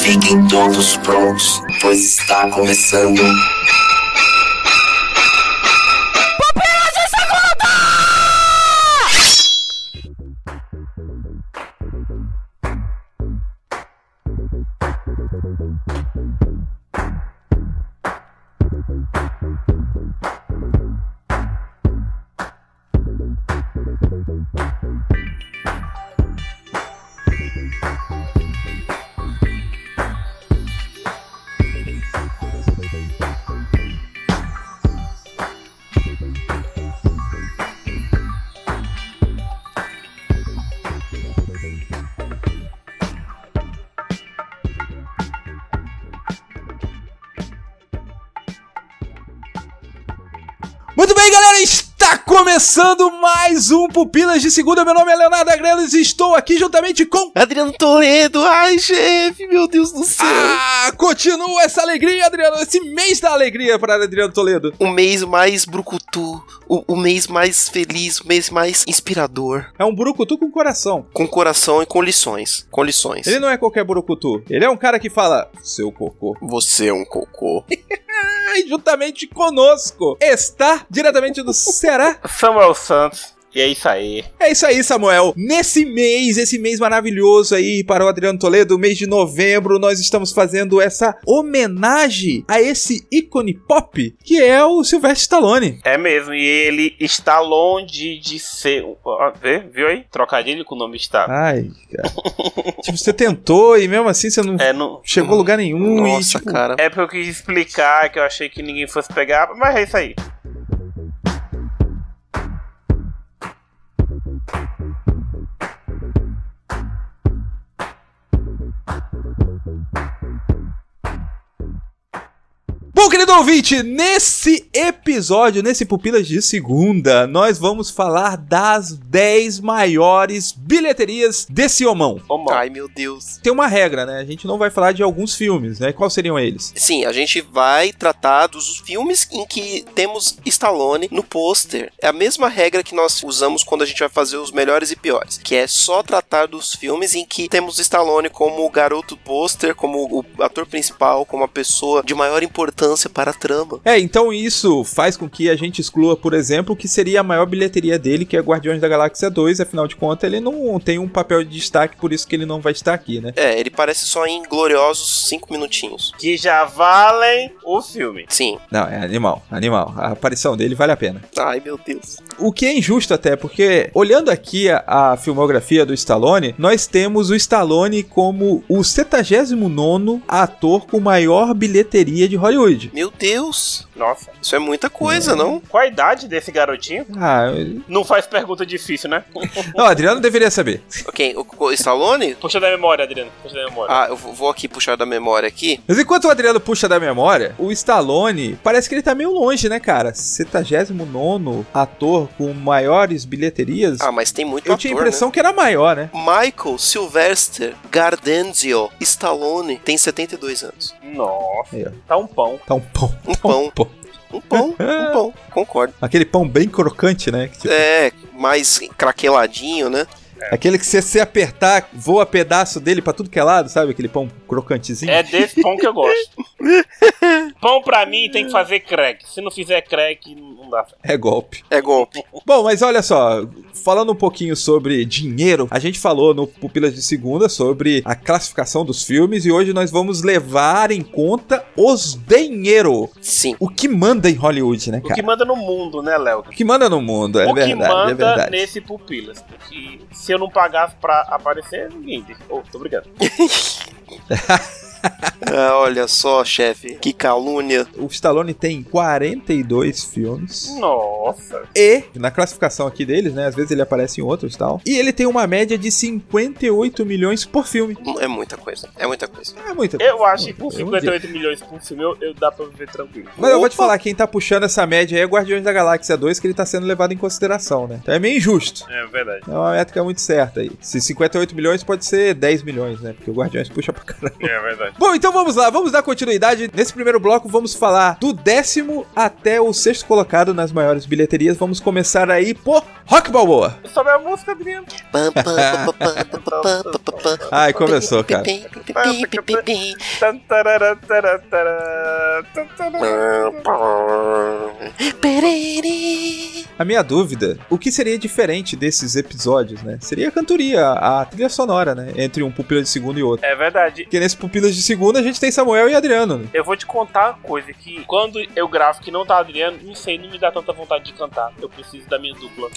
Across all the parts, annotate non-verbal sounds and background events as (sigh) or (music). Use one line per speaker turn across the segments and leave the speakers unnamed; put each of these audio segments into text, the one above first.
Fiquem todos prontos, pois está começando.
Pupilas de Segunda. Meu nome é Leonardo Agrelos e estou aqui juntamente com...
Adriano Toledo, ai chefe, meu Deus do céu.
Ah, continua essa alegria, Adriano, esse mês da alegria para Adriano Toledo.
O mês mais brucutu, o, o mês mais feliz, o mês mais inspirador.
É um burucutu com coração.
Com coração e com lições. Com lições.
Ele não é qualquer burucutu, ele é um cara que fala, seu cocô. (laughs)
Você é um cocô.
E juntamente conosco está diretamente do Ceará.
Samuel Santos. E é isso aí.
É isso aí, Samuel. Nesse mês, esse mês maravilhoso aí para o Adriano Toledo, mês de novembro, nós estamos fazendo essa homenagem a esse ícone pop que é o Sylvester Stallone.
É mesmo, e ele está longe de ser. Viu aí? Trocadilho com o nome está.
Ai, cara. (laughs) tipo, você tentou e mesmo assim você não
É, não.
chegou a lugar nenhum
Nossa,
e tipo,
cara.
É porque eu quis explicar que eu achei que ninguém fosse pegar, mas é isso aí.
Querido ouvinte, nesse episódio, nesse Pupilas de Segunda, nós vamos falar das 10 maiores bilheterias desse homão.
Mano.
Ai, meu Deus.
Tem uma regra, né? A gente não vai falar de alguns filmes, né? Quais seriam eles?
Sim, a gente vai tratar dos filmes em que temos Stallone no pôster. É a mesma regra que nós usamos quando a gente vai fazer os melhores e piores, que é só tratar dos filmes em que temos Stallone como o garoto pôster, como o ator principal, como a pessoa de maior importância para a trama.
É, então isso faz com que a gente exclua, por exemplo, o que seria a maior bilheteria dele, que é Guardiões da Galáxia 2, afinal de contas ele não tem um papel de destaque, por isso que ele não vai estar aqui, né?
É, ele parece só em gloriosos cinco minutinhos.
Que já valem o filme.
Sim.
Não, é animal, animal. A aparição dele vale a pena.
Ai, meu Deus.
O que é injusto até, porque olhando aqui a, a filmografia do Stallone, nós temos o Stallone como o 79 ator com maior bilheteria de Hollywood.
Meu Deus.
Nossa.
Isso é muita coisa, não?
Qual a idade desse garotinho?
Ah, eu-
Não faz pergunta difícil, né? (laughs)
não, o Adriano deveria saber.
Ok, o, o Stallone?
Puxa da memória, Adriano. Puxa da memória.
Ah, eu vou vou aqui puxar da memória aqui.
Mas enquanto o Adriano puxa da memória, o Stallone parece que ele tá meio longe, né, cara? 79 ator com maiores bilheterias.
Ah, mas tem muito
eu
ator,
tinha a impressão que era maior, né?
né? Michael Sylvester Gardenzio Stallone tem 72 anos.
Nossa.
Ó.
Tá um pão.
Tá um pão.
Um
tá
pão.
pão.
Um pão, um pão, (laughs) concordo.
Aquele pão bem crocante, né? Tipo,
É, mais craqueladinho, né?
Aquele que se você apertar, voa pedaço dele pra tudo que é lado, sabe? Aquele pão crocantezinho.
É desse pão que eu gosto. (laughs) pão pra mim tem que fazer crack. Se não fizer crack, não dá.
É golpe.
É golpe.
Bom, mas olha só, falando um pouquinho sobre dinheiro, a gente falou no Pupilas de Segunda sobre a classificação dos filmes e hoje nós vamos levar em conta os dinheiro.
Sim.
O que manda em Hollywood, né,
O
cara?
que manda no mundo, né, Léo?
O que manda no mundo, é
o que
verdade, é
manda
verdade.
nesse Pupilas. Porque se eu não pagasse pra aparecer, ninguém. Oh, tô brincando. (laughs) (laughs)
Ah, olha só, chefe, que calúnia.
O Stallone tem 42 filmes.
Nossa.
E, na classificação aqui deles, né? Às vezes ele aparece em outros e tal. E ele tem uma média de 58 milhões por filme.
É muita coisa, é muita coisa.
É muita
Eu acho que com
eu vou dizer.
58 milhões por filme eu, eu dá pra viver tranquilo.
Mas eu vou te
Opa!
falar, quem tá puxando essa média aí é Guardiões da Galáxia 2, que ele tá sendo levado em consideração, né? Então é meio injusto.
É verdade.
É uma métrica muito certa aí. Se 58 milhões pode ser 10 milhões, né? Porque o Guardiões puxa pra caramba.
É verdade.
Bom, então vamos lá, vamos dar continuidade. Nesse primeiro bloco, vamos falar do décimo até o sexto colocado nas maiores bilheterias. Vamos começar aí por Rock Balboa.
Sobe a música,
menino.
Ai, começou, cara. A minha dúvida, o que seria diferente desses episódios, né? Seria a cantoria, a trilha sonora, né? Entre um pupila de segundo e outro.
É verdade.
Porque nesse pupilas de segundo a gente tem Samuel e Adriano, né?
Eu vou te contar uma coisa que quando eu gravo que não tá Adriano, não sei, não me dá tanta vontade de cantar. Eu preciso da minha dupla.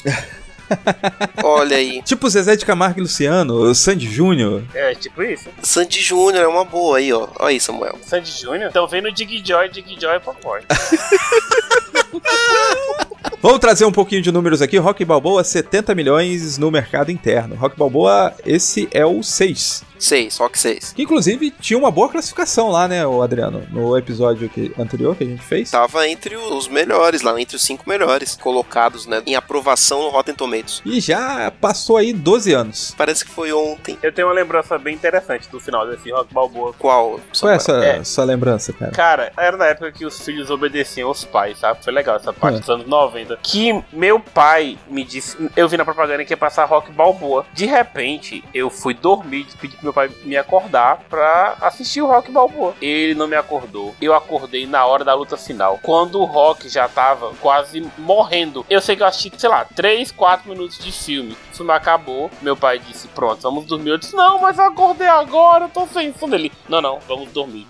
(laughs)
Olha aí.
Tipo Zezé de Camargo e Luciano, o Sandy Júnior.
É tipo isso.
Sandy Júnior é uma boa aí, ó. Olha aí, Samuel.
Sandy Júnior. Então vem no Dig Joy, Dig Joy é papai. (laughs)
Vamos trazer um pouquinho de números aqui. Rock Balboa, 70 milhões no mercado interno. Rock Balboa, esse é o 6.
6, Rock 6.
Que inclusive tinha uma boa classificação lá, né, o Adriano? No episódio que- anterior que a gente fez.
Tava entre os melhores lá, entre os cinco melhores colocados, né? Em aprovação no Rotten Tomatoes.
E já passou aí 12 anos.
Parece que foi ontem.
Eu tenho uma lembrança bem interessante do final desse Rock Balboa.
Qual?
Qual é essa
É.
sua lembrança, cara?
Cara, era na época que os filhos obedeciam aos pais, sabe? Foi legal essa parte
É.
dos anos 90. Que meu pai me disse. Eu vi na propaganda que ia passar rock balboa. De repente, eu fui dormir, pedi pro meu pai me acordar pra assistir o rock balboa. Ele não me acordou. Eu acordei na hora da luta final. Quando o rock já tava quase morrendo. Eu sei que eu assisti, sei lá, 3, 4 minutos de filme. O filme acabou. Meu pai disse: Pronto, vamos dormir. Eu disse: Não, mas eu acordei agora, eu tô sem sono. Ele: Não, não, vamos dormir.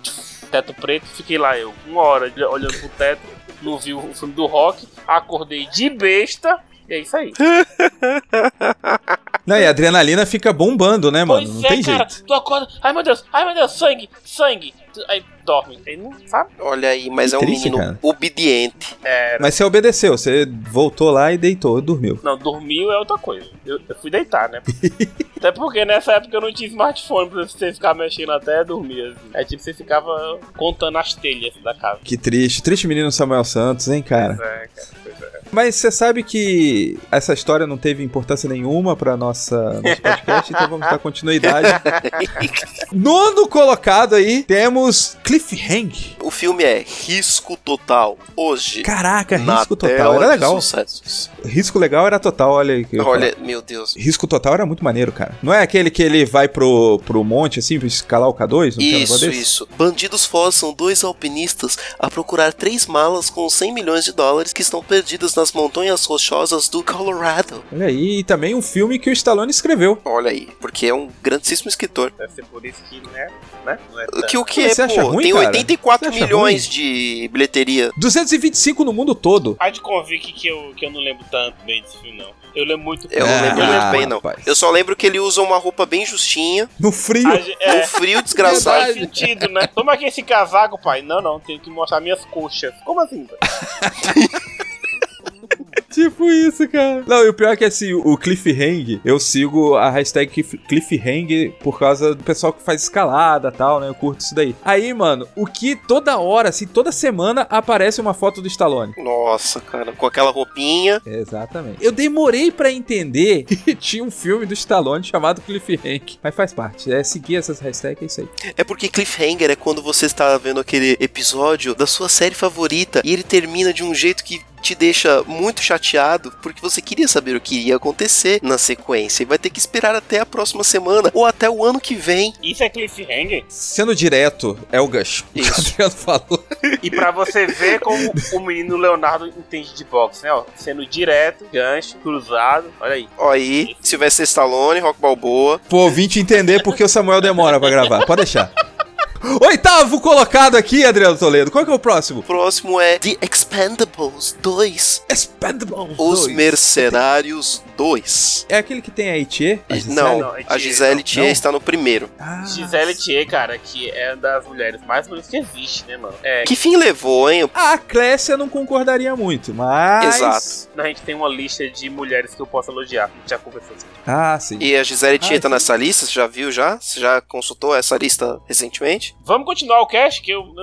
Teto preto, fiquei lá eu, uma hora olhando pro teto, não vi o filme do rock, acordei de besta, e é isso aí. (laughs)
Não, e a adrenalina fica bombando, né, mano?
pois
Não
é,
tem
cara,
jeito.
tu acorda, ai meu Deus, ai meu Deus, sangue, sangue, Aí dorme, aí não sabe?
Olha aí, mas
Que
é um
triste,
menino
cara.
obediente.
É,
Mas você obedeceu, você voltou lá e deitou, dormiu.
não, dormiu é outra coisa. Eu, eu fui deitar, né? (laughs) Até porque nessa época eu não tinha smartphone pra você ficar mexendo até dormir. Assim. É tipo, você ficava contando as telhas da casa.
Que triste, triste menino Samuel Santos, hein, cara?
É, cara.
Mas você sabe que essa história não teve importância nenhuma pra nossa nosso podcast, então vamos dar continuidade. (laughs) Nono colocado aí, temos Cliffhanger.
O filme é Risco Total. Hoje.
Caraca, risco total, era legal.
sucessos.
Risco legal era total, olha aí.
Olha, meu Deus.
Risco total era muito maneiro, cara. Não é aquele que ele vai pro, pro monte, assim, pra escalar o K2? Não tem
Isso,
desse?
isso. Bandidos forçam dois alpinistas a procurar três malas com 100 milhões de dólares que estão perdidas nas montanhas rochosas do Colorado.
Olha aí, e também um filme que o Stallone escreveu.
Olha aí, porque é um grandíssimo escritor.
Deve ser por isso que, né? né? É
que o que é,
você acha
pô?
ruim,
tem
cara?
84
Você acha
milhões
ruim?
de bilheteria.
225 no mundo todo.
Há de convir que, que, eu, que eu não lembro tanto bem desse filme, não. Eu lembro muito
Eu não
Ah,
lembro muito bem, não.
rapaz.
Eu só lembro que ele usa uma roupa bem justinha,
No frio.
A é,
um frio
faz
desgraçado.
sentido, né? Toma aqui esse casaco, pai. Não, não, tenho que mostrar minhas coxas. Como assim? pai? (laughs)
Tipo isso, cara. Não, e o pior é que assim, o Cliffhanger, eu sigo a hashtag Cliff- Cliffhanger por causa do pessoal que faz escalada e tal, né? Eu curto isso daí. Aí, mano, o que toda hora, assim, toda semana aparece uma foto do Stallone.
Nossa, cara, com aquela roupinha.
Exatamente. Eu demorei pra entender que tinha um filme do Stallone chamado Cliffhanger. Mas faz parte. É seguir essas hashtags, é isso aí.
É porque cliffhanger é quando você está vendo aquele episódio da sua série favorita e ele termina de um jeito que te deixa muito chateado porque você queria saber o que ia acontecer na sequência e vai ter que esperar até a próxima semana ou até o ano que vem.
Isso é cliffhanger?
Sendo direto, é o gancho. (laughs)
Isso.
O Adriano falou.
E pra você ver como o menino Leonardo entende de boxe, né? Ó, sendo direto, gancho, cruzado. Olha aí.
Ó aí, Sylvester Stallone, Rock Balboa.
Pô, ouvinte entender porque o Samuel demora pra gravar. Pode deixar. Oitavo colocado aqui, Adriano Toledo. Qual que é o próximo?
O próximo é The Expendables 2.
Expendables
Os
2.
Mercenários 2.
É aquele que tem a Gisele?
Não,
Não,
a Gisele. Thier está no primeiro.
Ah,
Gisele Thier, cara, que é uma das mulheres mais bonitas que existe, né, mano? É,
Que fim levou, hein?
A Clécia não concordaria muito, mas...
Exato.
a gente tem uma lista de mulheres que eu posso elogiar. A gente já conversou sobre isso.
Ah, sim.
E a Gisele Thier
Ah,
tá
sim.
nessa lista, você já viu já? Você já consultou essa lista recentemente?
Vamos continuar o cast, que eu. (laughs)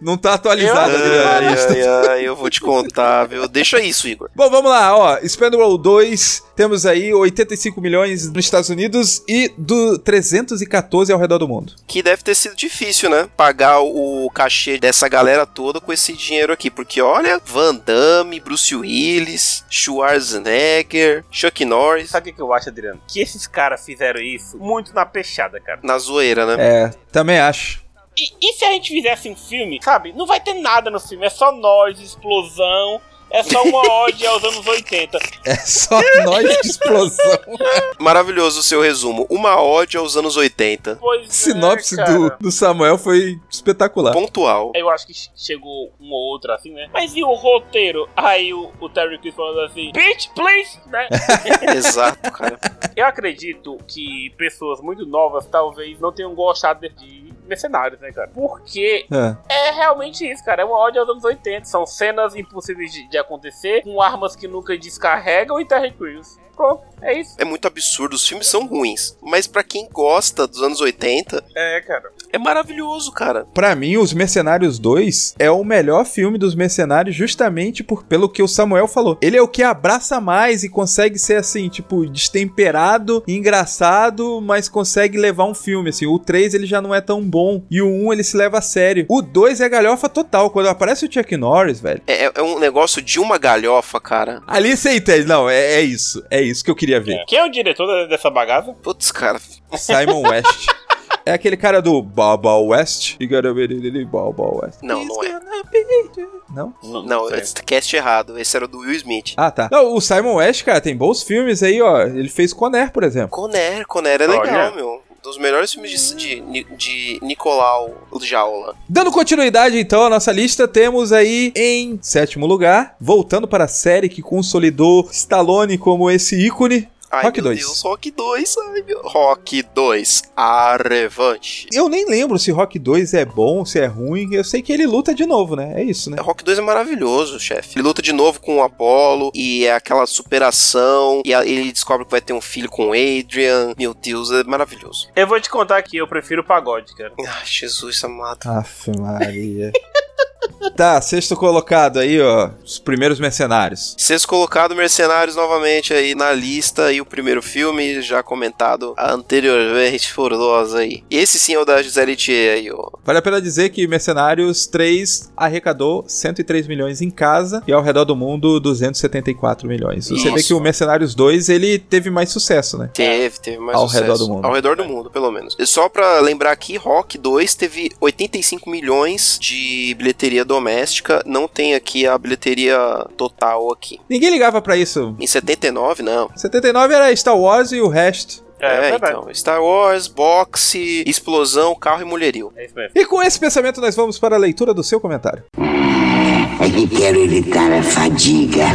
não tá atualizado
Eu-
Ai,
lista.
ai, ai, eu vou te contar, viu? Deixa isso, Igor.
Bom, vamos lá, ó. Spendable 2, temos aí 85 milhões nos Estados Unidos e do 314 ao redor do mundo.
Que deve ter sido difícil, né? Pagar o cachê dessa galera toda com esse dinheiro aqui. Porque olha, Van Damme, Bruce Willis, Schwarzenegger, Chuck Norris.
Sabe o que que eu acho, Adriano? Que esses caras fizeram isso muito na peixada, cara.
Na zoeira, né?
É, também acho.
E, e se a gente fizesse um filme, sabe? Não vai ter nada no filme, é só nós, explosão. É só uma ode aos anos 80.
É só nós de explosão.
Maravilhoso o seu resumo. Uma ode aos anos 80.
Pois
A sinopse
é,
do, do Samuel foi espetacular.
Pontual.
Eu acho que chegou um ou outro assim, né? Mas e o roteiro? Aí o, o Terry Crews falando assim: Bitch, please! Né? (laughs)
Exato, cara.
Eu acredito que pessoas muito novas talvez não tenham gostado de mercenários, né, cara? Porque
É.
é realmente isso, cara. É uma ódio aos anos 80. São cenas impossíveis de, de acontecer, com armas que nunca descarregam e Terry Crews. É isso.
É muito absurdo. Os filmes são ruins. Mas pra quem gosta dos anos 80,
É, cara.
é maravilhoso, cara.
Pra mim, Os Mercenários 2 é o melhor filme dos Mercenários justamente por, pelo que o Samuel falou. Ele é o que abraça mais e consegue ser assim, tipo, destemperado, engraçado, mas consegue levar um filme, assim. O 3 ele já não é tão bom e o 1 ele se leva a sério. O 2 é galhofa total. Quando aparece o Chuck Norris, velho,
É, é um negócio de uma galhofa, cara.
ali você entende. Não, é, é isso. É isso que eu queria ver.
Quem é o diretor dessa bagaça?
Putz, cara.
Simon (laughs) West. É aquele cara do Baba West. Baba West.
Não, não é.
Não?
Não,
sei.
esse cast errado. Esse era o do Will Smith.
Ah, tá. Não, o Simon West, cara, tem bons filmes aí, ó. Ele fez Conner, por exemplo.
Conner, Conner é legal,
Olha.
meu. Dos melhores filmes de, de, de Nicolau Jaula.
Dando continuidade, então, à nossa lista, temos aí em sétimo lugar, voltando para a série que consolidou Stallone como esse ícone,
Ai,
Rock
meu
2.
Deus, Rock 2. Ai, meu... Rock 2, a revanche.
Eu nem lembro se Rock 2 é bom, se é ruim. Eu sei que ele luta de novo, né? É isso, né?
Rock 2 é maravilhoso, chefe. Ele luta de novo com o Apollo e é aquela superação. E ele descobre que vai ter um filho com o Adrian. Meu Deus, é maravilhoso.
Eu vou te contar que eu prefiro pagode, cara.
Ai, Jesus amado.
Aff, Maria. (laughs) tá, sexto colocado aí, ó. Os primeiros mercenários.
Sexto colocado, Mercenários novamente aí na lista. E o primeiro filme, já comentado anteriormente por nós aí. Esse sim é o da Gisele Thier aí, ó.
Vale a pena dizer que Mercenários 3 arrecadou 103 milhões em casa e ao redor do mundo 274 milhões. Você vê que o Mercenários 2 ele teve mais sucesso, né?
Teve, teve mais
Ao
sucesso.
redor do mundo.
Ao redor do mundo, pelo menos. E só pra lembrar aqui, Rock 2 teve 85 milhões de bilheteria doméstica. Não tem aqui a bilheteria total aqui.
Ninguém ligava pra isso.
Em 79, não.
79 era Star Wars e o resto.
É, é verdade.
então. Star Wars, boxe, explosão, carro e mulherio.
É isso mesmo.
E com esse pensamento nós vamos para a leitura do seu comentário.
É que quero evitar a fadiga.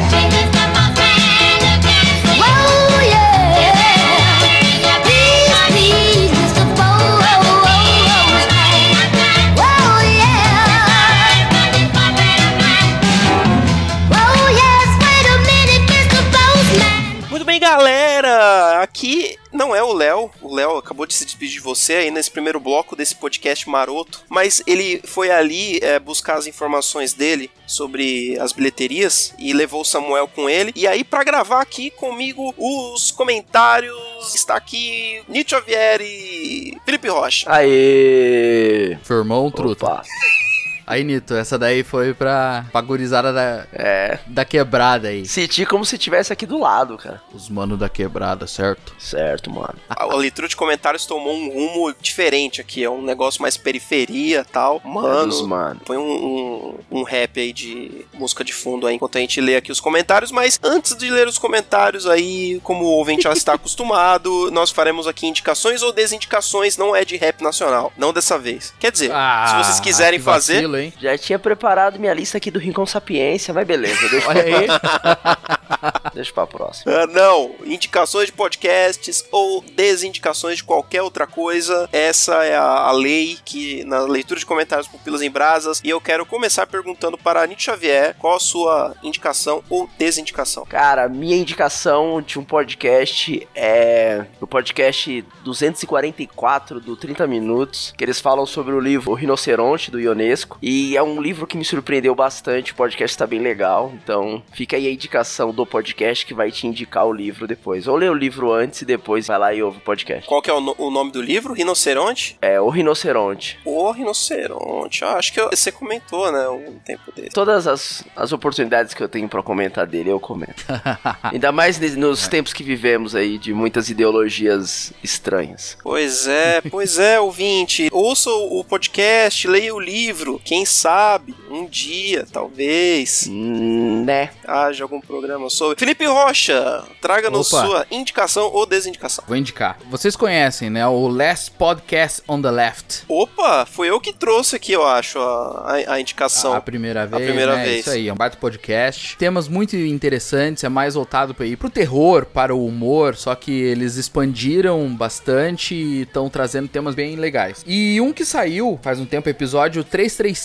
Não é o Léo. O Léo acabou de se despedir de você aí nesse primeiro bloco desse podcast maroto. Mas ele foi ali é, buscar as informações dele sobre as bilheterias e levou o Samuel com ele. E aí, pra gravar aqui comigo os comentários, está aqui Nietzsche Avieri, Felipe Rocha.
Aê!
Firmão, truta. Aí, Nito, essa daí foi pra, pra gurizada da,
É.
da quebrada aí.
Senti como se tivesse aqui do lado, cara.
Os manos da quebrada, certo?
Certo, mano.
A a leitura de comentários tomou um rumo diferente aqui. É um negócio mais periferia tal.
Manos,
Mano,
mano.
Põe um, um, um rap aí de música de fundo aí enquanto a gente lê aqui os comentários. Mas antes de ler os comentários aí, como o ouvinte já está (laughs) acostumado, nós faremos aqui indicações ou desindicações. Não é de rap nacional. Não dessa vez. Quer dizer, se vocês quiserem
Ah, que
fazer.
vacilo, Hein?
Já tinha preparado minha lista aqui do Rincon Sapiência, mas beleza, deixa,
Olha aí. (laughs)
deixa pra próxima.
Ah, não, indicações de podcasts ou desindicações de qualquer outra coisa. Essa é a, a lei que na leitura de comentários pupilas em brasas. E eu quero começar perguntando para a Anitta Xavier qual a sua indicação ou desindicação.
Cara, minha indicação de um podcast é o podcast 244 do 30 Minutos, que eles falam sobre o livro O Rinoceronte do Ionesco. E é um livro que me surpreendeu bastante, o podcast tá bem legal. Então fica aí a indicação do podcast que vai te indicar o livro depois. Ou lê o livro antes e depois vai lá e ouve o podcast.
Qual que é o, no- o nome do livro? Rinoceronte?
É O Rinoceronte.
O Rinoceronte. Ah, acho que eu- você comentou, né, um tempo desse.
Todas as, as oportunidades que eu tenho pra comentar dele, eu comento. (laughs) Ainda mais nos tempos que vivemos aí, de muitas ideologias estranhas.
Pois é, pois é, ouvinte. Ouça o o podcast, leia o livro. Quem sabe, um dia, talvez,
Hum, né?
haja algum programa sobre. Felipe Rocha, traga-nos sua indicação ou desindicação.
Vou indicar. Vocês conhecem, né? O Last Podcast on the Left.
Opa, foi eu que trouxe aqui, eu acho, a, a- a indicação.
A primeira vez.
primeira
né?
vez.
Isso aí, é um baita podcast. Temas muito interessantes, é mais voltado para ir pro terror, para o humor, só que eles expandiram bastante e estão trazendo temas bem legais. E um que saiu faz um tempo, episódio 335.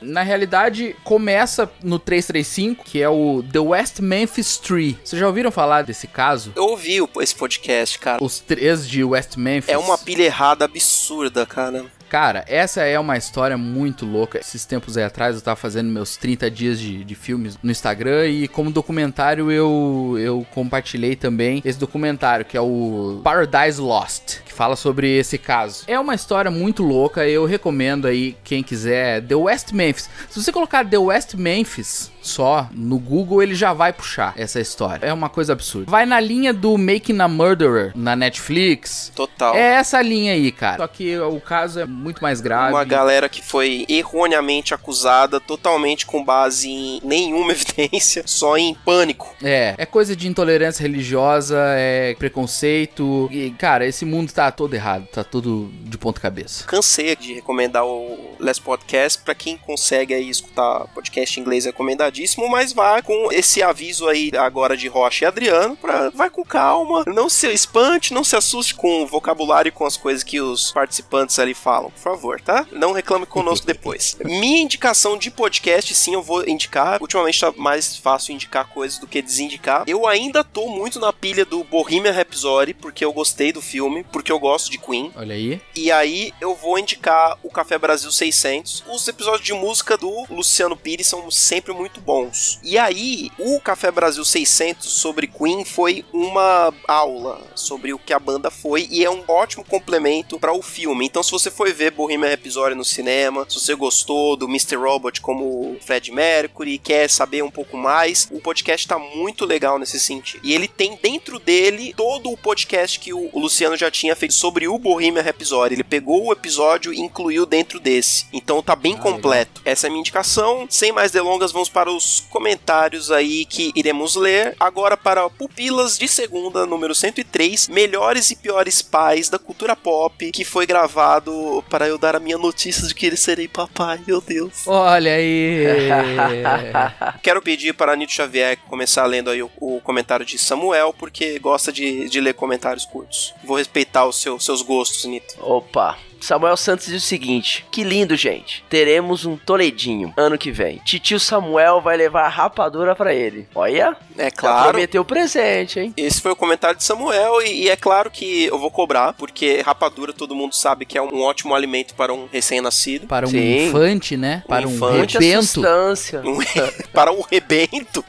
Na realidade, começa no 335, que é o The West Memphis Tree. Vocês já ouviram falar desse caso?
Eu ouvi esse podcast, cara.
Os três de West Memphis.
É uma pilha errada absurda, cara.
Cara, essa é uma história muito louca. Esses tempos aí atrás eu tava fazendo meus 30 dias de, de filmes no Instagram e como documentário eu, eu compartilhei também esse documentário que é o Paradise Lost, que fala sobre esse caso. É uma história muito louca, eu recomendo aí quem quiser The West Memphis. Se você colocar The West Memphis só no Google, ele já vai puxar essa história. É uma coisa absurda. Vai na linha do Making a Murderer na Netflix.
Total.
É essa linha aí, cara. Só que o caso é muito mais grave.
Uma galera que foi erroneamente acusada, totalmente com base em nenhuma (laughs) evidência, só em pânico.
É, é coisa de intolerância religiosa, é preconceito. E, cara, esse mundo tá todo errado, tá tudo de ponta cabeça.
Cansei de recomendar o Last Podcast pra quem consegue aí escutar podcast em inglês é recomendadíssimo, mas vá com esse aviso aí agora de Rocha e Adriano, pra, vai com calma, não se espante, não se assuste com o vocabulário e com as coisas que os participantes ali falam, por favor, tá? Não reclame conosco (laughs) depois. Minha indicação de podcast, sim, eu vou indicar. Ultimamente tá mais fácil indicar coisas do que desindicar. Eu ainda tô muito na pilha do Bohemian Rhapsody, porque eu gostei do filme, porque eu gosto de Queen.
Olha aí.
E aí eu vou indicar o Café Brasil 600. Os episódios de música do Luciano Pires são sempre muito bons. E aí, o Café Brasil 600 sobre Queen foi uma aula sobre o que a banda foi e é um ótimo complemento para o filme. Então, se você foi ver Bohemian Rhapsody no cinema, se você gostou do Mr. Robot como Fred Mercury, quer saber um pouco mais, o podcast tá muito legal nesse sentido. E ele tem dentro dele todo o podcast que o o Luciano já tinha feito sobre o Bohemian Rhapsody. Ele pegou o episódio e incluiu dentro desse. Então tá bem
Ah,
completo. Essa é a minha indicação. Sem mais delongas, vamos para os comentários aí que iremos ler. Agora para Pupilas de Segunda, número 103, Melhores e Piores Pais da Cultura Pop, que foi gravado para eu dar a minha notícia de que ele serei papai, meu Deus.
Olha aí. (laughs)
Quero pedir para Nito Xavier começar lendo aí o, o comentário de Samuel, porque gosta de, de ler comentários curtos. Vou respeitar os seu- seus gostos, Nito.
Opa. Samuel Santos diz o seguinte: Que lindo, gente. Teremos um Toledinho ano que vem. Titio Samuel vai levar a rapadura pra ele. Olha,
É claro.
prometeu presente, hein?
Esse foi o comentário de Samuel, e, e é claro que eu vou cobrar, porque rapadura todo mundo sabe que é um ótimo alimento para um recém-nascido.
Para um
Sim.
infante, né? Para um
infante.
Rebento.
substância.
Um re- (laughs) para um rebento.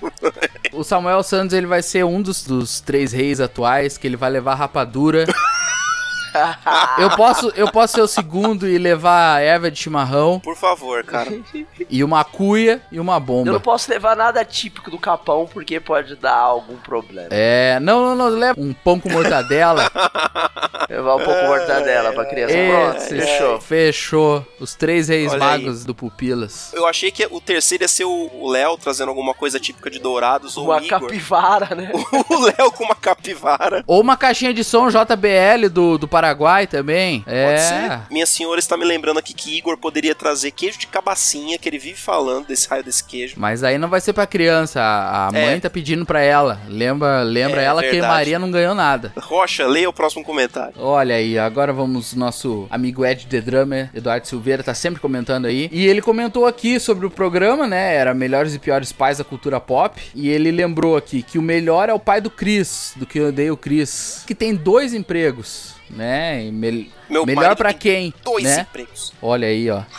O Samuel Santos ele vai ser um dos, dos três reis atuais que ele vai levar rapadura. (laughs) (laughs) eu posso eu posso ser o segundo e levar a erva de chimarrão
Por favor, cara.
e uma cuia e uma
Eu não
bomba.
posso levar nada típico do Capão porque pode dar algum problema.
É, não, não, não, leva um pão com mortadela (laughs)
Levar um pouco de mortadela pra criança. Pronto,
Esse,
fechou.
Fechou. Os três reis
Olha aí.
magos do Pupilas.
Eu achei que o terceiro ia ser o Léo trazendo alguma coisa típica de Dourados ou
Uma
Igor.
capivara, né? (laughs)
O Léo com uma capivara.
Ou uma caixinha de som JBL do, do Paraguai também.
Pode
É.
ser. Minha senhora está me lembrando aqui que Igor poderia trazer queijo de cabacinha, que ele vive falando desse raio desse queijo.
Mas aí não vai ser pra criança. A, a
É.
mãe tá pedindo pra ela. Lembra, lembra
É,
ela que
verdade.
Maria não ganhou nada.
Rocha, leia o próximo comentário.
Olha aí, agora vamos. Nosso amigo Ed The Drummer, Eduardo Silveira, tá sempre comentando aí. E ele comentou aqui sobre o programa, né? Era Melhores e Piores Pais da Cultura Pop. E ele lembrou aqui que o melhor é o pai do Chris, do que eu odeio o Chris, que tem dois empregos, né? E
Meu
melhor
tem
quem?
Dois
né?
empregos.
Olha aí, ó. (laughs)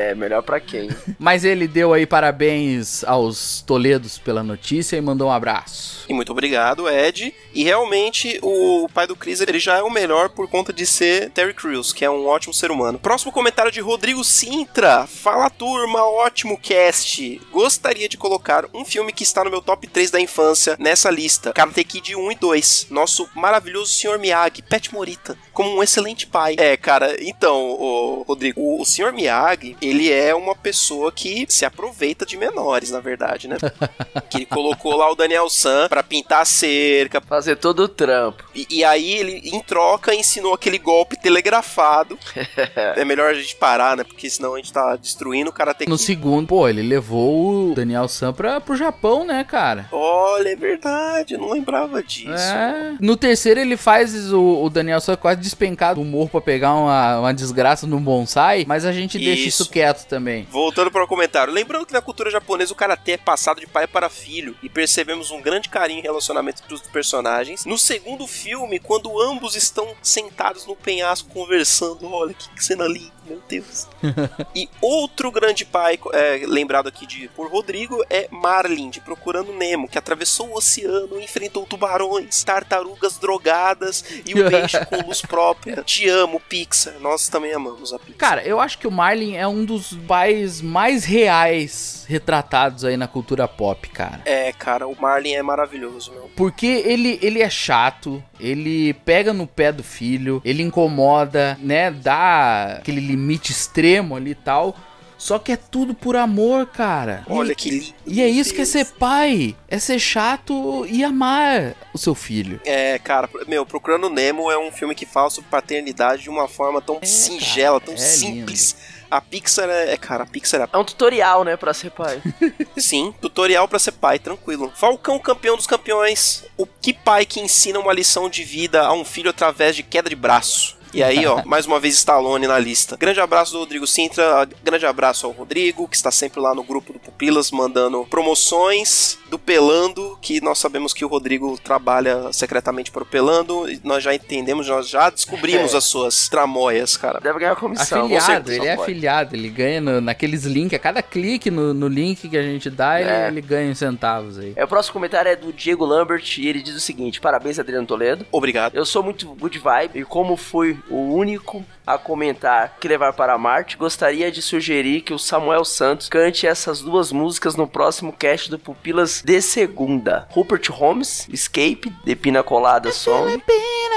É melhor pra quem?
Mas ele deu aí parabéns aos Toledos pela notícia e mandou um abraço.
E muito obrigado, Ed. E realmente, o pai do Chris, ele já é o melhor por conta de ser Terry Crews, que é um ótimo ser humano. Próximo comentário de Rodrigo Sintra. Fala, turma, ótimo cast. Gostaria de colocar um filme que está no meu top 3 da infância nessa lista. Karate Kid 1 e 2. Nosso maravilhoso Sr. Miyagi, Pet Morita, como um excelente pai. É, cara, então, o Rodrigo, o, o Sr. Miyagi, ele é uma pessoa que se aproveita de menores, na verdade, né? (laughs) que ele colocou lá o Daniel San pra pintar a cerca.
Fazer todo o trampo.
E, e aí ele, em troca, ensinou aquele golpe telegrafado. (laughs) é melhor a gente parar, né? Porque senão a gente tá destruindo o Karate
No
Kid.
segundo, pô, ele levou o Daniel Sam pra, pro Japão, né, cara?
Olha, é verdade, eu não lembrava disso.
É. No terceiro ele faz o, o Daniel Sam quase despencar do morro pra pegar uma, uma desgraça no bonsai, mas a gente deixa
Isso.
isso quieto também.
Voltando para o comentário, lembrando que na cultura japonesa o karatê é passado de pai para filho e percebemos um grande carinho e relacionamento entre os personagens. No segundo filme, quando ambos estão sentados no penhasco conversando, olha que cena linda, meu Deus. (laughs) e outro grande pai, é, lembrado aqui de, por Rodrigo, é Marlin, de Procurando Nemo, que atravessou o oceano, enfrentou tubarões, tartarugas drogadas e o peixe (laughs) com luz própria. Te amo, Pixar. Nós também amamos a Pixar.
Cara, eu acho que o Marlin é um dos pais mais reais retratados aí na cultura pop, cara.
É, cara, o Marlin é maravilhoso, meu.
Porque ele, ele é chato, ele pega no pé do filho, ele incomoda, né? Dá aquele limite extremo ali e tal. Só que é tudo por amor, cara. E-
Olha que lindo.
E é isso que é
Deus.
ser pai. É ser chato e amar o seu filho.
É, cara, meu, Procurando Nemo é um filme que fala sobre paternidade de uma forma tão singela,
cara,
tão
é
simples. A Pixar é, é, cara, a Pixar é
É um tutorial, né, pra ser pai. (laughs)
Sim, tutorial pra ser pai, tranquilo. Falcão campeão dos campeões. O que pai que ensina uma lição de vida a um filho através de queda de braço? E aí, ó, (laughs) mais uma vez Stallone na lista. Grande abraço do Rodrigo Sintra, grande abraço ao Rodrigo, que está sempre lá no grupo do Pupilas, mandando promoções do Pelando, que nós sabemos que o Rodrigo trabalha secretamente para o Pelando, e nós já entendemos, nós já descobrimos
É.
as suas tramóias, cara.
Deve ganhar comissão. com
Afiliado, ele é
pode.
afiliado, ele ganha no- naqueles links, a cada clique no, no link que a gente dá, ele,
É.
ele ganha uns centavos aí.
É, o próximo comentário é do Diego Lambert e ele diz o seguinte: Parabéns, Adriano Toledo.
Obrigado.
Eu sou muito good vibe e como fui o único a comentar que levar para Marte, gostaria de sugerir que o Samuel Santos cante essas duas músicas no próximo cast do Pupilas de segunda. Rupert Holmes, Escape, The Pina Colada Song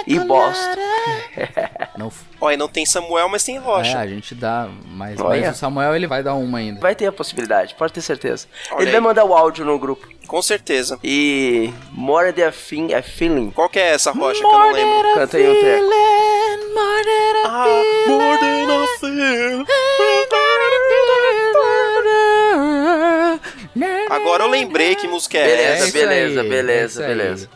e Boston. (laughs)
Não,
Olha, não tem Samuel, mas tem
é,
Rocha.
a gente dá, mas, mas o Samuel ele vai dar uma ainda.
Vai ter a possibilidade, pode ter certeza.
Olha
ele
aí.
vai mandar o áudio no grupo.
Com certeza.
E More Than a Thing, a Feeling.
Qual que é essa Rocha que eu não lembro?
Canta aí um treco.
More than a feeling. Agora eu lembrei que música é
Beleza,
essa.
beleza,
aí,
beleza,
é isso aí.
beleza.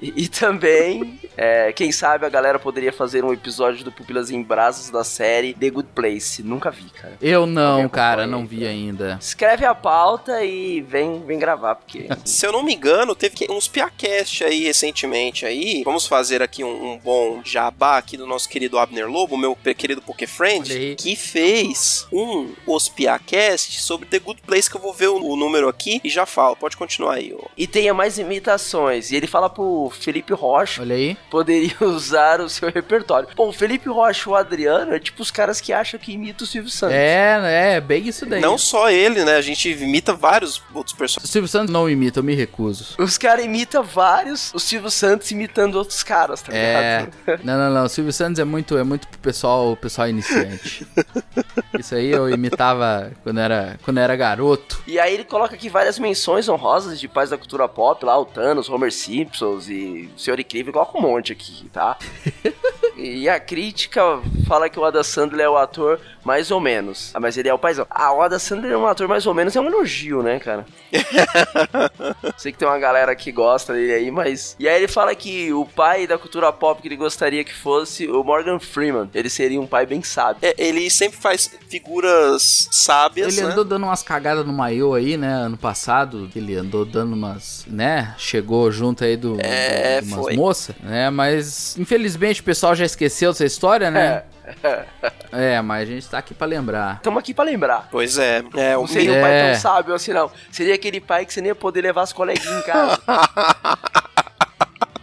E, e também, é, quem sabe a galera poderia fazer um episódio do Pupilas em Brasas da série The Good Place. Nunca vi, cara.
Eu não,
Alguém
cara, não vi ainda.
Escreve a pauta e vem, vem gravar, porque. (laughs)
Se eu não me engano, teve que- uns Piacast aí recentemente aí. Vamos fazer aqui um, um bom jabá aqui do nosso querido Abner Lobo, meu querido Poké
Olha
Friend,
aí.
que fez um Os Piacast sobre The Good Place, que eu vou ver o, o número aqui e já falo. Pode continuar aí. ô.
E tenha mais imitações. E ele fala pro Felipe Rocha
Olha aí.
Poderia (laughs) usar o seu repertório. Bom, o Felipe Rocha e o Adriano é tipo os caras que acham que imita o Silvio Santos.
É, é, bem isso daí.
Não só ele, né? A gente imita vários outros personagens.
O Silvio Santos não imita, eu me recuso.
Os caras imitam vários, o Silvio Santos imitando outros caras, tá
É.
ligado?
Não, não, não. O Silvio Santos é muito, é muito pro pessoal, pessoal iniciante. (laughs) Isso aí eu imitava quando era, quando era garoto.
E aí ele coloca aqui várias menções honrosas de pais da cultura pop, lá o Thanos, Homer Simpsons e o Senhor Incrível, coloca um monte aqui, tá? (laughs) e a crítica fala que o Adam Sandler é o ator mais ou menos. Ah, mas ele é o paizão. Ah, o Adam Sandler é um ator mais ou menos, é um elogio, né, cara? (laughs) Sei que tem uma galera que gosta dele aí, mas... E aí ele fala que o pai da cultura pop que ele gostaria que fosse o Morgan Freeman. Ele seria um pai bem sábio.
É, ele sempre faz figuras sábias,
Ele
né?
andou dando umas cagadas no maiô aí, né, ano passado, ele andou dando umas, né, chegou junto aí do,
É,
de umas
foi.
moças, né, mas infelizmente o pessoal já esqueceu dessa história, né?
É.
É, mas a gente tá aqui pra lembrar.
Estamos aqui pra lembrar.
Pois é. é o
Não seria um
É.
pai tão sábio assim, não. Seria aquele pai que você nem ia poder levar as coleguinhas em casa. (laughs)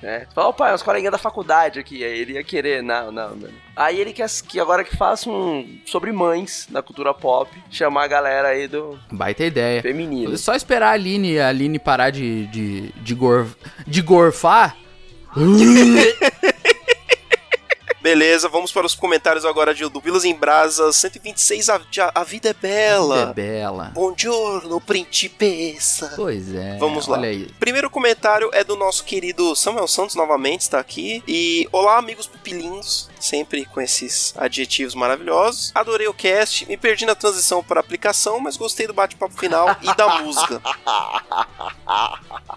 É, fala, pai, as coleguinhas da faculdade aqui. Aí ele ia querer, não, não, não. Aí ele quer que agora que faça um sobre mães na cultura pop, chamar a galera aí do
Baita ideia.
feminino.
Só esperar a Aline, a Aline parar de, de, de, gor, de gorfar. (laughs)
Beleza, vamos para os comentários agora de, do Vilas em Brasa 126. A, a vida é
É
bela.
bela.
Buongiorno, principessa.
Pois é.
Vamos lá.
Olha aí.
Primeiro comentário é do nosso querido Samuel Santos, novamente, está aqui. E olá, amigos pupilinhos, sempre com esses adjetivos maravilhosos. Adorei o cast, me perdi na transição para aplicação, mas gostei do bate-papo final e da (laughs) música.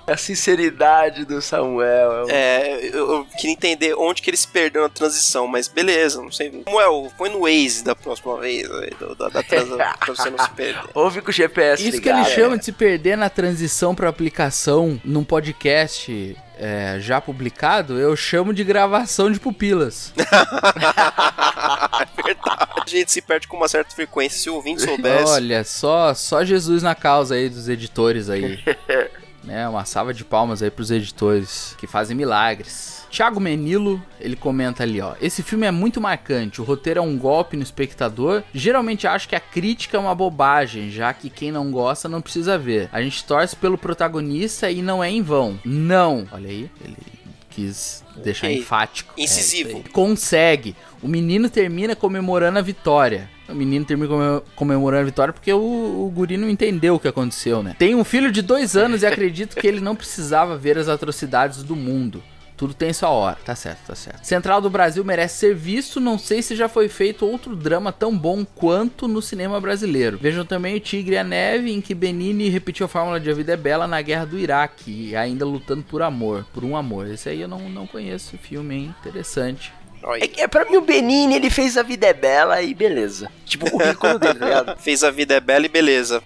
A sinceridade do Samuel.
É, eu, eu queria entender onde que ele se perdeu na transição, mas beleza, não sei. Samuel, põe no Waze da próxima vez, aí, do- da, da transição, (laughs) pra você não se perder.
Ouve com o GPS
Isso que
ligado.
ele chama de se perder na transição pra aplicação num podcast é, já publicado, eu chamo de gravação de pupilas.
É (laughs) verdade. A gente se perde com uma certa frequência, se o ouvinte soubesse.
Olha, só, só Jesus na causa aí dos editores aí. (laughs) né, uma salva de palmas aí pros editores que fazem milagres. Thiago Menilo, ele comenta ali, ó. Esse filme é muito marcante, o roteiro é um golpe no espectador. Geralmente acho que a crítica é uma bobagem, já que quem não gosta não precisa ver. A gente torce pelo protagonista e não é em vão. Não. Olha aí, ele quis deixar
Ok.
enfático. É,
Incisivo.
aí. Consegue. O menino termina comemorando a vitória. O menino termina come- comemorando a vitória porque o, o guri não entendeu o que aconteceu, né? Tem um filho de dois anos e acredito que ele não precisava ver as atrocidades do mundo. Tudo tem sua hora. Tá certo, tá certo. Central do Brasil merece ser visto. Não sei se já foi feito outro drama tão bom quanto no cinema brasileiro. Vejam também o Tigre e a Neve, em que Benini repetiu a fórmula de A Vida é Bela na Guerra do Iraque. Ainda lutando por amor, por um amor. Esse aí eu não, não conheço filme, hein? Interessante.
Olha,
É, é pra mim o Benini, ele fez a vida é bela e beleza. Tipo o currículo dele, tá (laughs) ligado?
Fez a vida é bela e beleza.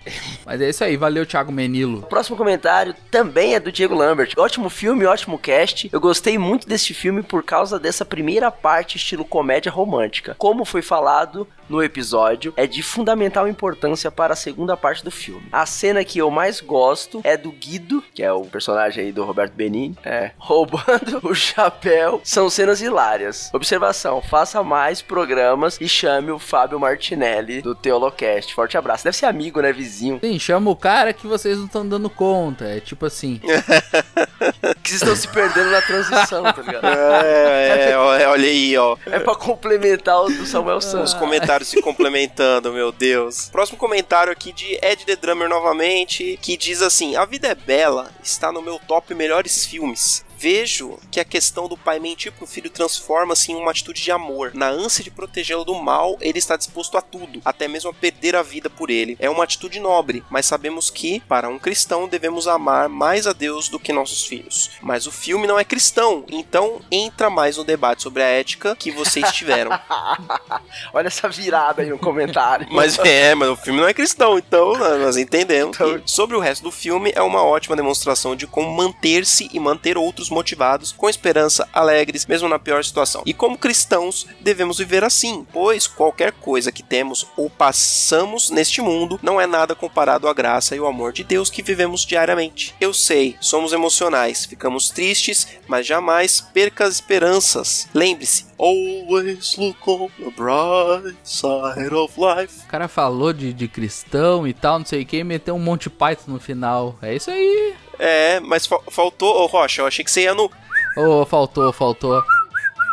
Mas é isso aí, valeu Thiago Menilo.
O próximo comentário também é do Diego Lambert. Ótimo filme, ótimo cast. Eu gostei muito deste filme por causa dessa primeira parte estilo comédia romântica. Como foi falado no episódio, é de fundamental importância para a segunda parte do filme. A cena que eu mais gosto é do Guido, que é o personagem aí do Roberto Benini, é, (laughs) roubando o chapéu. São cenas hilárias. Observação, faça mais programas e chame o Fábio Martinelli do Teolocast. Forte abraço. Deve ser amigo, né, vizinho.
Sim, chama o cara que vocês não estão dando conta. É tipo assim. (laughs)
que vocês estão se perdendo na transição, tá ligado? (laughs)
É, é, é, olha aí, ó.
É pra complementar o do Samuel
Os
Santos.
comentários se (laughs) complementando, meu Deus. Próximo comentário aqui de Ed The Drummer novamente, que diz assim: A vida é bela está no meu top melhores filmes. Vejo que a questão do pai mentir pro filho transforma-se em uma atitude de amor. Na ânsia de protegê-lo do mal, ele está disposto a tudo, até mesmo a perder a vida por ele. É uma atitude nobre, mas sabemos que, para um cristão, devemos amar mais a Deus do que nossos filhos. Mas o filme não é cristão, então entra mais no debate sobre a ética que vocês tiveram. (laughs)
Olha essa virada aí no comentário. (laughs)
Mas é, mas o filme não é cristão, então né, nós entendemos.
Então-
sobre o resto do filme, é uma ótima demonstração de como manter-se e manter outros motivados, com esperança, alegres, mesmo na pior situação. E como cristãos, devemos viver assim, pois qualquer coisa que temos ou passamos neste mundo não é nada comparado à graça e ao amor de Deus que vivemos diariamente. Eu sei, somos emocionais, ficamos tristes, mas jamais perca as esperanças. Lembre-se, always look on the bright side of life.
O cara falou de, de cristão e tal, não sei o que, e meteu um Monty Python no final. É isso aí.
É, mas fa- faltou, ô Rocha, eu achei que você ia no.
Ô, faltou, faltou.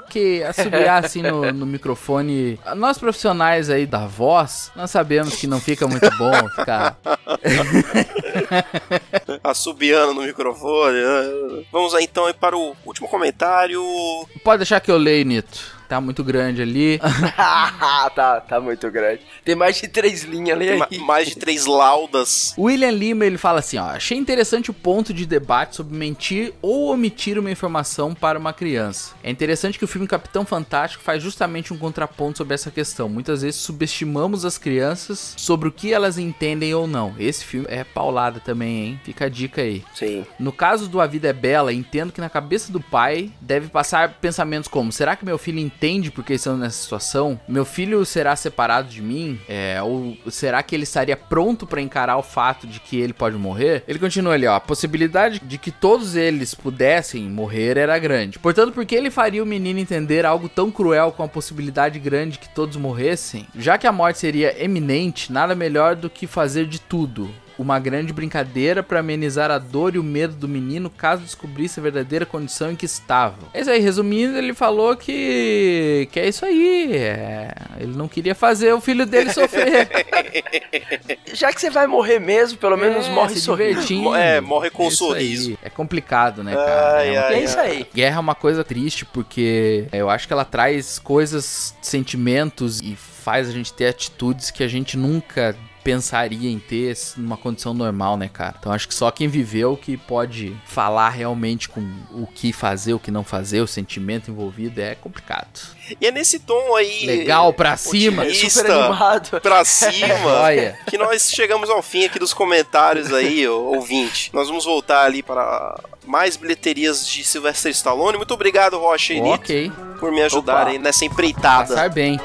Que assobiar assim no, no microfone. Nós profissionais aí da voz, nós sabemos que não fica muito bom ficar. (laughs)
assobiando no microfone. né? Vamos aí então aí para o último comentário.
Pode deixar que eu leio, Nito. Tá muito grande ali. (laughs)
tá, tá muito grande. Tem mais de três linhas ali.
Ma- mais de três laudas.
William Lima ele fala assim, ó, achei interessante o ponto de debate sobre mentir ou omitir uma informação para uma criança. É interessante que o filme Capitão Fantástico faz justamente um contraponto sobre essa questão. Muitas vezes subestimamos as crianças sobre o que elas entendem ou não. Esse filme é paulada também, hein? Fica a dica aí.
Sim.
No caso do A Vida é Bela, entendo que na cabeça do pai deve passar pensamentos como: será que meu filho entende por que estão nessa situação? Meu filho será separado de mim? É, ou será que ele estaria pronto pra encarar o fato de que ele pode morrer? Ele continua ali, ó: a possibilidade de que todos eles pudessem morrer era grande. Portanto, por que ele faria o menino entender algo tão cruel com a possibilidade grande que todos morressem? Já que a morte seria eminente, nada melhor do que fazer de tudo uma grande brincadeira para amenizar a dor e o medo do menino caso descobrisse a verdadeira condição em que estava. É isso aí, resumindo, ele falou que que é isso aí, é, ele não queria fazer o filho dele sofrer. (laughs)
Já que você vai morrer mesmo, pelo menos
É,
morre
se
sorrindo.
É, morre com
É isso
sorriso.
aí. É complicado, né, cara?
Ai,
É uma
ai,
É isso aí.
Guerra é uma coisa triste porque eu acho que ela traz coisas, sentimentos e faz a gente ter atitudes que a gente nunca pensaria em ter numa condição normal, né, cara? Então acho que só quem viveu que pode falar realmente com o que fazer, o que não fazer, o sentimento envolvido é complicado.
E é nesse tom aí.
Legal pra cima.
Super animado.
Pra (laughs) cima.
Olha,
que nós chegamos ao fim aqui dos comentários aí, ouvinte. Nós vamos voltar ali para mais bilheterias de Sylvester Stallone. Muito obrigado, Rocha e Nito,
ok.
por me ajudarem nessa empreitada.
Passar bem.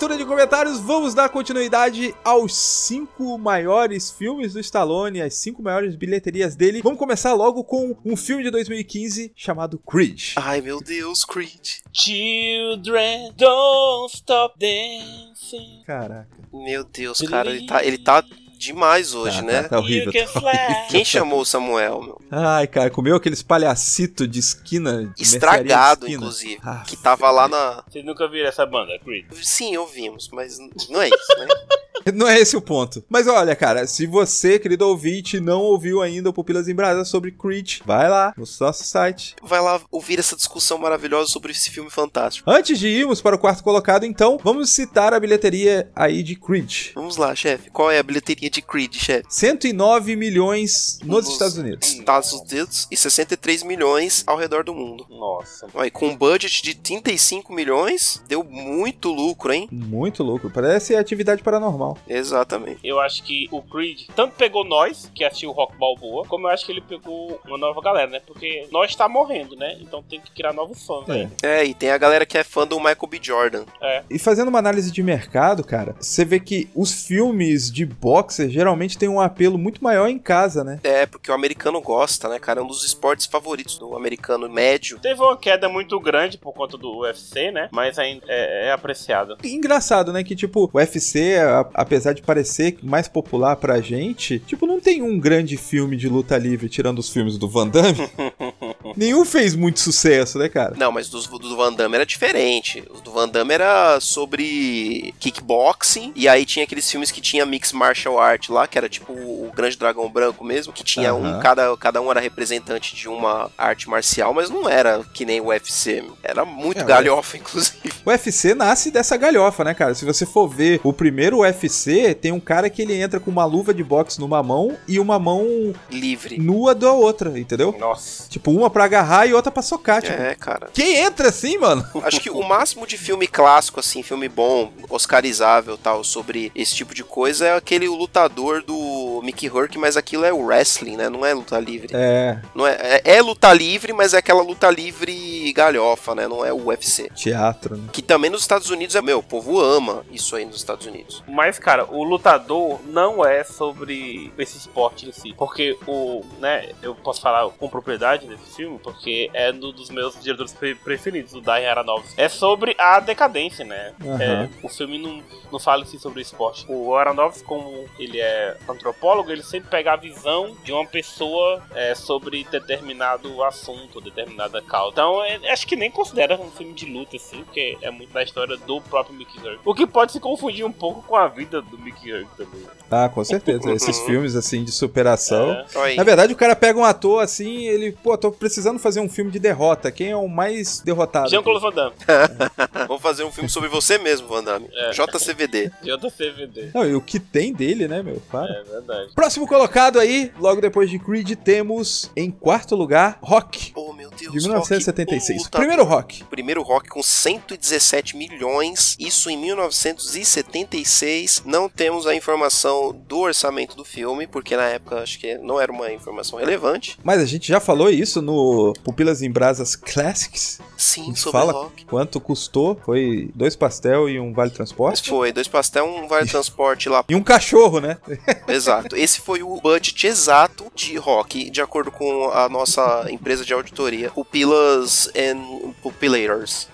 Leitura de comentários, vamos dar continuidade aos cinco maiores filmes do Stallone, as cinco maiores bilheterias dele. Vamos começar logo com um filme de 2015 chamado Creed.
Ai, meu Deus, Creed.
Children, don't stop dancing.
Caraca.
Meu Deus, cara, ele tá, ele tá demais hoje,
Tá,
né?
tá, tá horrível. Tá.
Quem chamou o Samuel, meu?
Ai, cara, comeu aqueles palhacitos de esquina. de
Estragado,
de esquina.
inclusive.
Ah,
que tava lá na.
Vocês nunca viram essa banda, Creed?
Sim, ouvimos, mas não é isso, né? (laughs) (laughs)
Não é esse o ponto. Mas olha, cara, se você, querido ouvinte, não ouviu ainda o Pupilas em Brasa sobre Creed, vai lá no nosso site.
Vai lá ouvir essa discussão maravilhosa sobre esse filme fantástico.
Antes de irmos para o quarto colocado, então, vamos citar a bilheteria aí de Creed.
Vamos lá, chefe. Qual é a bilheteria de Creed, chefe?
109 milhões nos Estados Unidos.
Estados Unidos e 63 milhões ao redor do mundo.
Nossa.
Aí, com um budget de 35 milhões, deu muito lucro, hein?
Muito louco. Parece atividade paranormal.
Exatamente.
Eu acho que o Creed tanto pegou nós, que assistiu o Rock Balboa, como eu acho que ele pegou uma nova galera, né? Porque nós tá morrendo, né? Então tem que criar novos fãs,
É.
né?
É, e tem a galera que é fã do Michael B. Jordan.
E fazendo uma análise de mercado, cara, você vê que os filmes de boxer geralmente têm um apelo muito maior em casa, né?
É, porque o americano gosta, né, cara? É um dos esportes favoritos do americano médio.
Teve uma queda muito grande por conta do UFC, né? Mas ainda é, é apreciado.
E Engraçado, né? Que, tipo, o UFC, a- apesar de parecer mais popular pra gente, tipo, não tem um grande filme de luta livre tirando os filmes do Van Damme. (laughs) Nenhum fez muito sucesso, né, cara?
Não, mas dos, do Van Damme era diferente. O do Van Damme era sobre kickboxing, e aí tinha aqueles filmes que tinha mix martial art lá, que era tipo o Grande Dragão Branco mesmo, que tinha
Aham.
um, cada, cada um era representante de uma arte marcial, mas não era que nem o UFC. Era muito
É,
galhofa, (laughs) inclusive.
O UFC nasce dessa galhofa, né, cara? Se você for ver o primeiro UFC, tem um cara que ele entra com uma luva de boxe numa mão e uma mão
Livre.
nua da outra, entendeu?
Nossa.
Tipo, uma pra agarrar e outra pra socar, tipo.
É, cara.
Quem entra assim, mano?
Acho que o máximo de filme clássico, assim, filme bom, oscarizável tal, sobre esse tipo de coisa é aquele o lutador do Mickey Rourke, mas aquilo é o wrestling, né? Não é luta livre.
É,
Não é, é, é luta livre, mas é aquela luta livre galhofa, né? Não é o UFC.
teatro, né?
Que também nos Estados Unidos é, meu, o povo ama isso aí nos Estados Unidos.
Mas, cara, o lutador não é sobre esse esporte em si. Porque o, né, eu posso falar com propriedade desse filme, porque é um dos meus diretores pre- preferidos, o Darren Aronofsky. É sobre a decadência, né?
Aham.
É, o filme não, não fala assim sobre o esporte. O Aronofsky, como ele é antropólogo, ele sempre pega a visão de uma pessoa é, sobre determinado assunto, determinada causa. Então, é- acho que nem considera um filme de luta, assim, porque é muito da história do próprio Mickey Rourke. O que pode se confundir um pouco com a vida do Mickey Rourke também.
Ah, com certeza. (laughs) Esses filmes, assim, de superação.
É.
Na verdade, o cara pega um ator assim, ele, pô, tô precisando fazer um filme de derrota. Quem é o mais derrotado?
Jean-Claude Van Damme, (laughs)
Vamos fazer um filme sobre você mesmo, Van Damme.
É.
JCVD.
JCVD.
Não, e o que tem dele, né, meu? Para.
É verdade.
Próximo colocado aí, logo depois de Creed, temos em quarto lugar Rock,
Oh, meu Deus.
de 1976.
Rock.
Primeiro Rock.
Primeiro rock com 117 milhões, isso em 1976. Não temos a informação do orçamento do filme, porque na época acho que não era uma informação relevante.
Mas a gente já falou isso no Pupilas em Brasas Classics.
Sim, sobre
fala
rock.
quanto custou. Foi dois pastel e um vale transporte.
Foi, dois pastel, um vale (laughs) transporte lá.
E um cachorro, né? (laughs)
Exato. Esse foi o budget exato de rock, de acordo com a nossa empresa de auditoria, Pupilas and Pupilators.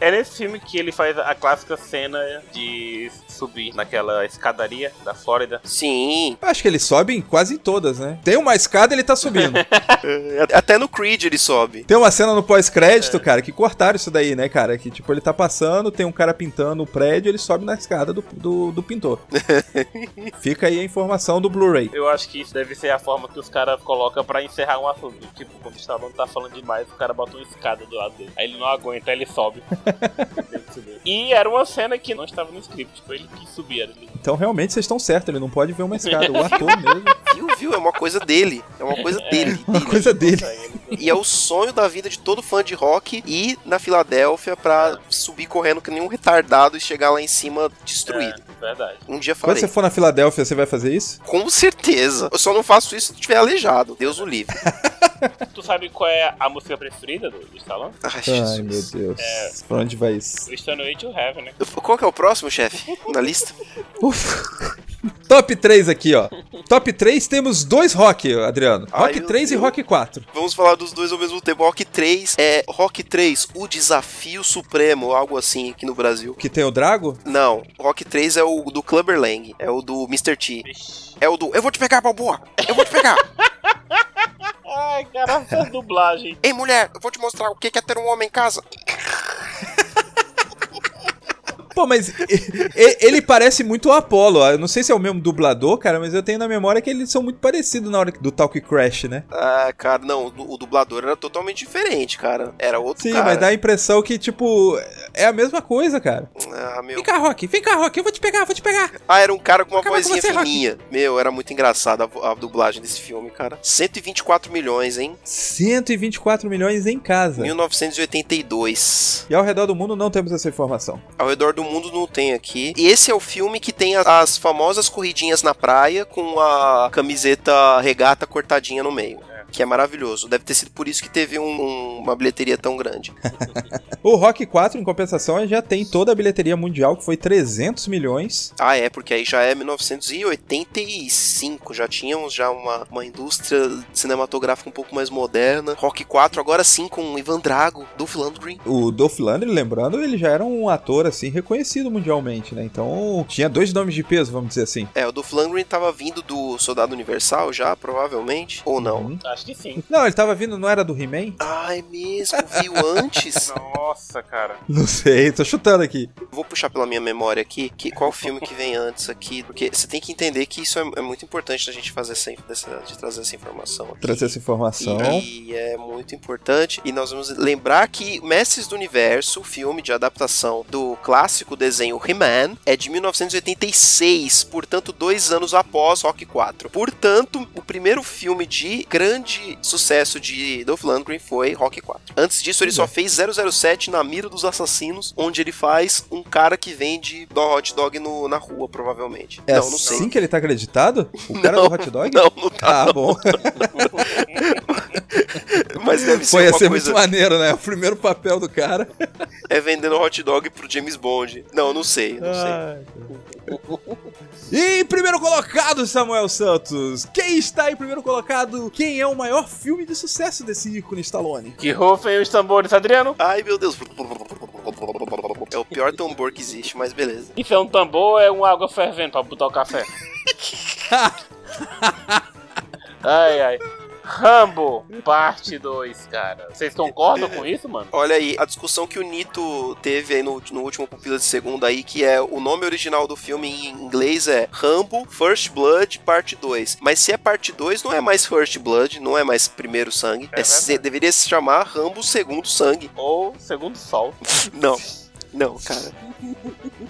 É (laughs) nesse filme que ele faz a clássica cena de subir naquela escadaria da Flórida.
Sim,
Acho que ele sobe em quase em todas, né? Tem uma escada, ele tá subindo.
é, até no Creed ele sobe.
Tem uma cena no pós-crédito,
É.
cara, que cortaram isso daí, né, cara? Que tipo, ele tá passando, tem um cara pintando o prédio, ele sobe na escada do, do, do pintor. (laughs) Fica aí a informação do Blu-ray.
Eu acho que isso deve ser a forma que os caras colocam pra encerrar um assunto. Tipo, quando o Stallone tá falando demais, o cara bota uma escada do lado dele. Aí ele não aguenta, aí ele sobe. (laughs) E era uma cena que não estava no script, foi ele que subia ali.
Então realmente vocês estão certos, ele não pode ver uma escada. O (laughs) ator mesmo.
Viu, viu? É uma coisa dele. É uma coisa dele.
Uma coisa dele.
E é o sonho da vida de todo fã de rock ir na Filadélfia pra subir correndo que nem um retardado e chegar lá em cima destruído.
É, verdade.
Um dia
Quando
farei.
você for na Filadélfia, você vai fazer isso?
Com certeza. Eu só não faço isso se estiver aleijado. Deus o livre. (laughs) (laughs)
Tu sabe qual é a música preferida do, do Stallone?
Ai,
Ai, meu Deus. Pra onde vai isso?
O Stairway to Heaven, né?
Qual que é o próximo, chefe? (laughs) Na lista?
Ufa. Top 3 aqui, ó. Top 3 temos dois rock, Adriano.
Ai,
Rock
meu
3 e. Rock 4.
Vamos falar dos dois ao mesmo tempo. Rock 3 é Rock 3, o desafio supremo, algo assim aqui no Brasil.
Que tem o Drago?
Não, Rock 3 é o do Clubber Lang, é o do Mr. T. É o do Eu vou te pegar, Balboa! Eu vou te pegar! (laughs)
Ai, cara, dublagem.
Ei, mulher, eu vou te mostrar o que é ter um homem em casa.
Pô, mas ele parece muito o Apollo. Eu não sei se é o mesmo dublador, cara, mas eu tenho na memória que eles são muito parecidos na hora do Talk Crash, né?
Ah, cara, não, o du- o dublador era totalmente diferente, cara. Era outro
Sim,
cara.
mas dá a impressão que, tipo, é a mesma coisa, cara.
Ah, meu.
Vem cá, Rock, vem cá, Rock, eu vou te pegar, vou te pegar.
Ah, era um cara com uma
com
vozinha
você, Rock.
fininha. Meu, era muito engraçado a, a dublagem desse filme, cara. 124 milhões, hein?
124 milhões em casa.
1982.
E ao redor do mundo não temos essa informação.
Ao redor do mundo não tem aqui. E esse é o filme que tem as famosas corridinhas na praia com a camiseta regata cortadinha no meio. Que é maravilhoso. Deve ter sido por isso que teve um- um- uma bilheteria tão grande. (laughs)
O Rock 4, em compensação, já tem toda a bilheteria mundial, que foi 300 milhões.
Ah, é, porque aí já é 1985, já tínhamos já uma, uma indústria cinematográfica um pouco mais moderna. Rock 4, agora sim com Ivan Drago, Dolph Lundgren.
O Dolph Lundgren, lembrando, ele já era um ator, assim, reconhecido mundialmente, né? Então, tinha dois nomes de peso, vamos dizer assim.
É, o Dolph Lundgren tava vindo do Soldado Universal já, provavelmente, ou não?
Uhum.
Acho que sim.
Não, ele tava vindo, não era do He-Man?
Ah, é mesmo, viu antes? (laughs)
Nossa, cara.
Não sei, tô chutando aqui.
Vou puxar pela minha memória aqui, que, qual filme que vem antes aqui, porque você tem que entender que isso é, é muito importante da gente fazer essa, dessa, de trazer essa informação aqui.
Trazer essa informação.
E é muito importante. E nós vamos lembrar que Mestres do Universo, o filme de adaptação do clássico desenho He-Man, é de 1986, portanto, dois anos após Rock 4. Portanto, o primeiro filme de grande sucesso de Dolph Lundgren foi Rock 4. Antes disso, ele só fez 007 na mira dos assassinos, onde ele faz um cara que vende do hot dog no- na rua, provavelmente.
É
não, não sei.
assim que ele tá acreditado? O (laughs) cara
Não,
do hot dog?
Não, não tá.
Ah, bom. (laughs)
Mas deve ser
Foi ia
uma
ser
coisa.
muito maneiro, né? O primeiro papel do cara.
É vendendo hot dog pro James Bond. Não, não sei, não sei.
Ai, E em primeiro colocado, Samuel Santos. Quem está em primeiro colocado? Quem é o maior filme de sucesso desse ícone Stallone?
Que rufem os tambores, Adriano.
Ai, meu Deus. É o pior tambor que existe, mas beleza.
Isso é um tambor é uma água fervendo pra botar o café? (laughs) ai, ai. Rambo, parte 2, cara. Vocês concordam com isso, mano?
Olha aí, a discussão que o Nito teve aí no, no último Pupila de Segunda aí, que é o nome original do filme em inglês é Rambo First Blood Parte 2. Mas se é parte 2, não é mais First Blood, não é mais Primeiro Sangue.
É
É se- deveria se chamar Rambo Segundo Sangue.
Ou segundo sol. (laughs)
Não. Não, cara.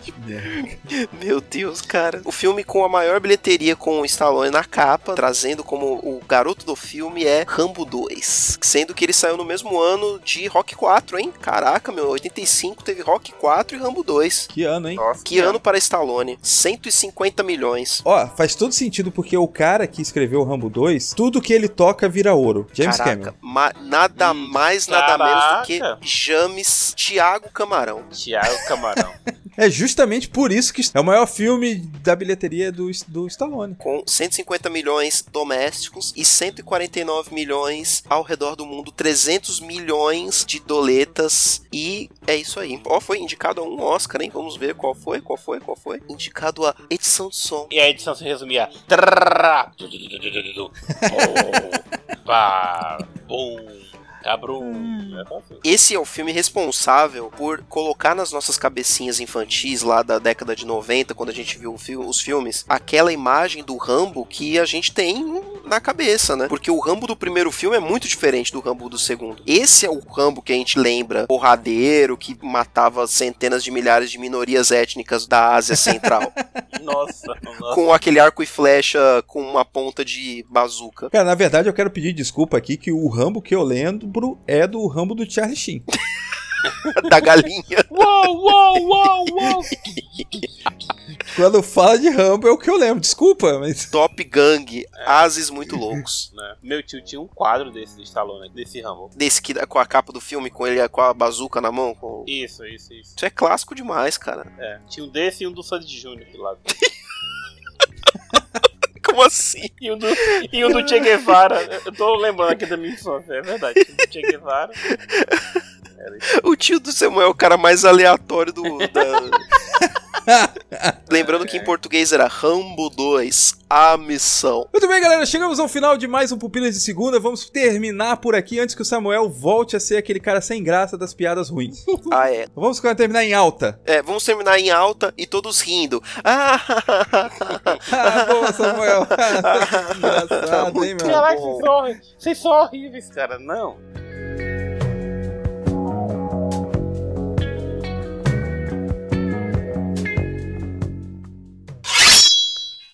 (laughs) Meu Deus, cara. O filme com a maior bilheteria com o Stallone na capa, trazendo como o garoto do filme é Rambo 2. Sendo que ele saiu no mesmo ano de Rock 4, hein? Caraca, meu, 85 teve Rock 4 e Rambo 2.
Que ano, hein?
Nossa.
Que ano para Stallone? 150 milhões.
Ó, faz todo sentido porque o cara que escreveu o Rambo 2, tudo que ele toca vira ouro. James
Caraca,
Cameron.
ma- nada
Hum,
mais, nada menos do que
caraca.
James Thiago Camarão.
Thiago Camarão. (laughs)
É justamente por isso que é o maior filme da bilheteria do, do Stallone.
com 150 milhões domésticos e 149 milhões ao redor do mundo, 300 milhões de doletas e é isso aí. Ó, foi indicado a um Oscar, hein? Vamos ver qual foi, qual foi, qual foi. Indicado a edição de som.
E a edição se resumia. Oh, pá, bum, cabrum. É só assim.
Esse é o filme responsável por colocar nas nossas cabecinhas infantis lá da década de 90, quando a gente viu os filmes, aquela imagem do Rambo que a gente tem na cabeça, né? Porque o Rambo do primeiro filme é muito diferente do Rambo do segundo. Esse é o Rambo que a gente lembra, porradeiro, que matava centenas de milhares de minorias étnicas da Ásia Central, (laughs)
Nossa, (laughs) nossa.
com aquele arco e flecha com uma ponta de bazuca.
Cara, na verdade eu quero pedir desculpa aqui que o Rambo que eu lembro é do Rambo do Charlie Sheen. (laughs)
da galinha.
Uou, uou, uou, uou. (laughs)
Quando fala de Rambo é o que eu lembro, desculpa, mas.
Top Gang, ases muito loucos. (laughs)
Né? Meu tio tinha um quadro desse de Stallone, desse Rambo.
Desse que com a capa do filme, com ele com a bazuca na mão. com-
Isso, isso, isso.
Isso é clássico demais, cara.
É, tinha um desse e um do Sandy Júnior do lado. (laughs)
Como assim?
E um do, e um do Che Guevara. Eu tô lembrando aqui da minha infância, é verdade. Tinha um do Che Guevara. (laughs)
O tio do Samuel é o cara mais aleatório do. da- (laughs) Lembrando que em português era Rambo 2, a missão.
Muito bem, galera, chegamos ao final de mais um Pupilas de Segunda. Vamos terminar por aqui antes que o Samuel volte a ser aquele cara sem graça das piadas ruins. (laughs)
Ah, é.
Vamos terminar em alta.
É, vamos terminar em alta e todos rindo. Ah, (laughs)
Ah, boa, Samuel. Engraçado, hein, meu?
Vocês são horríveis, cara. Não.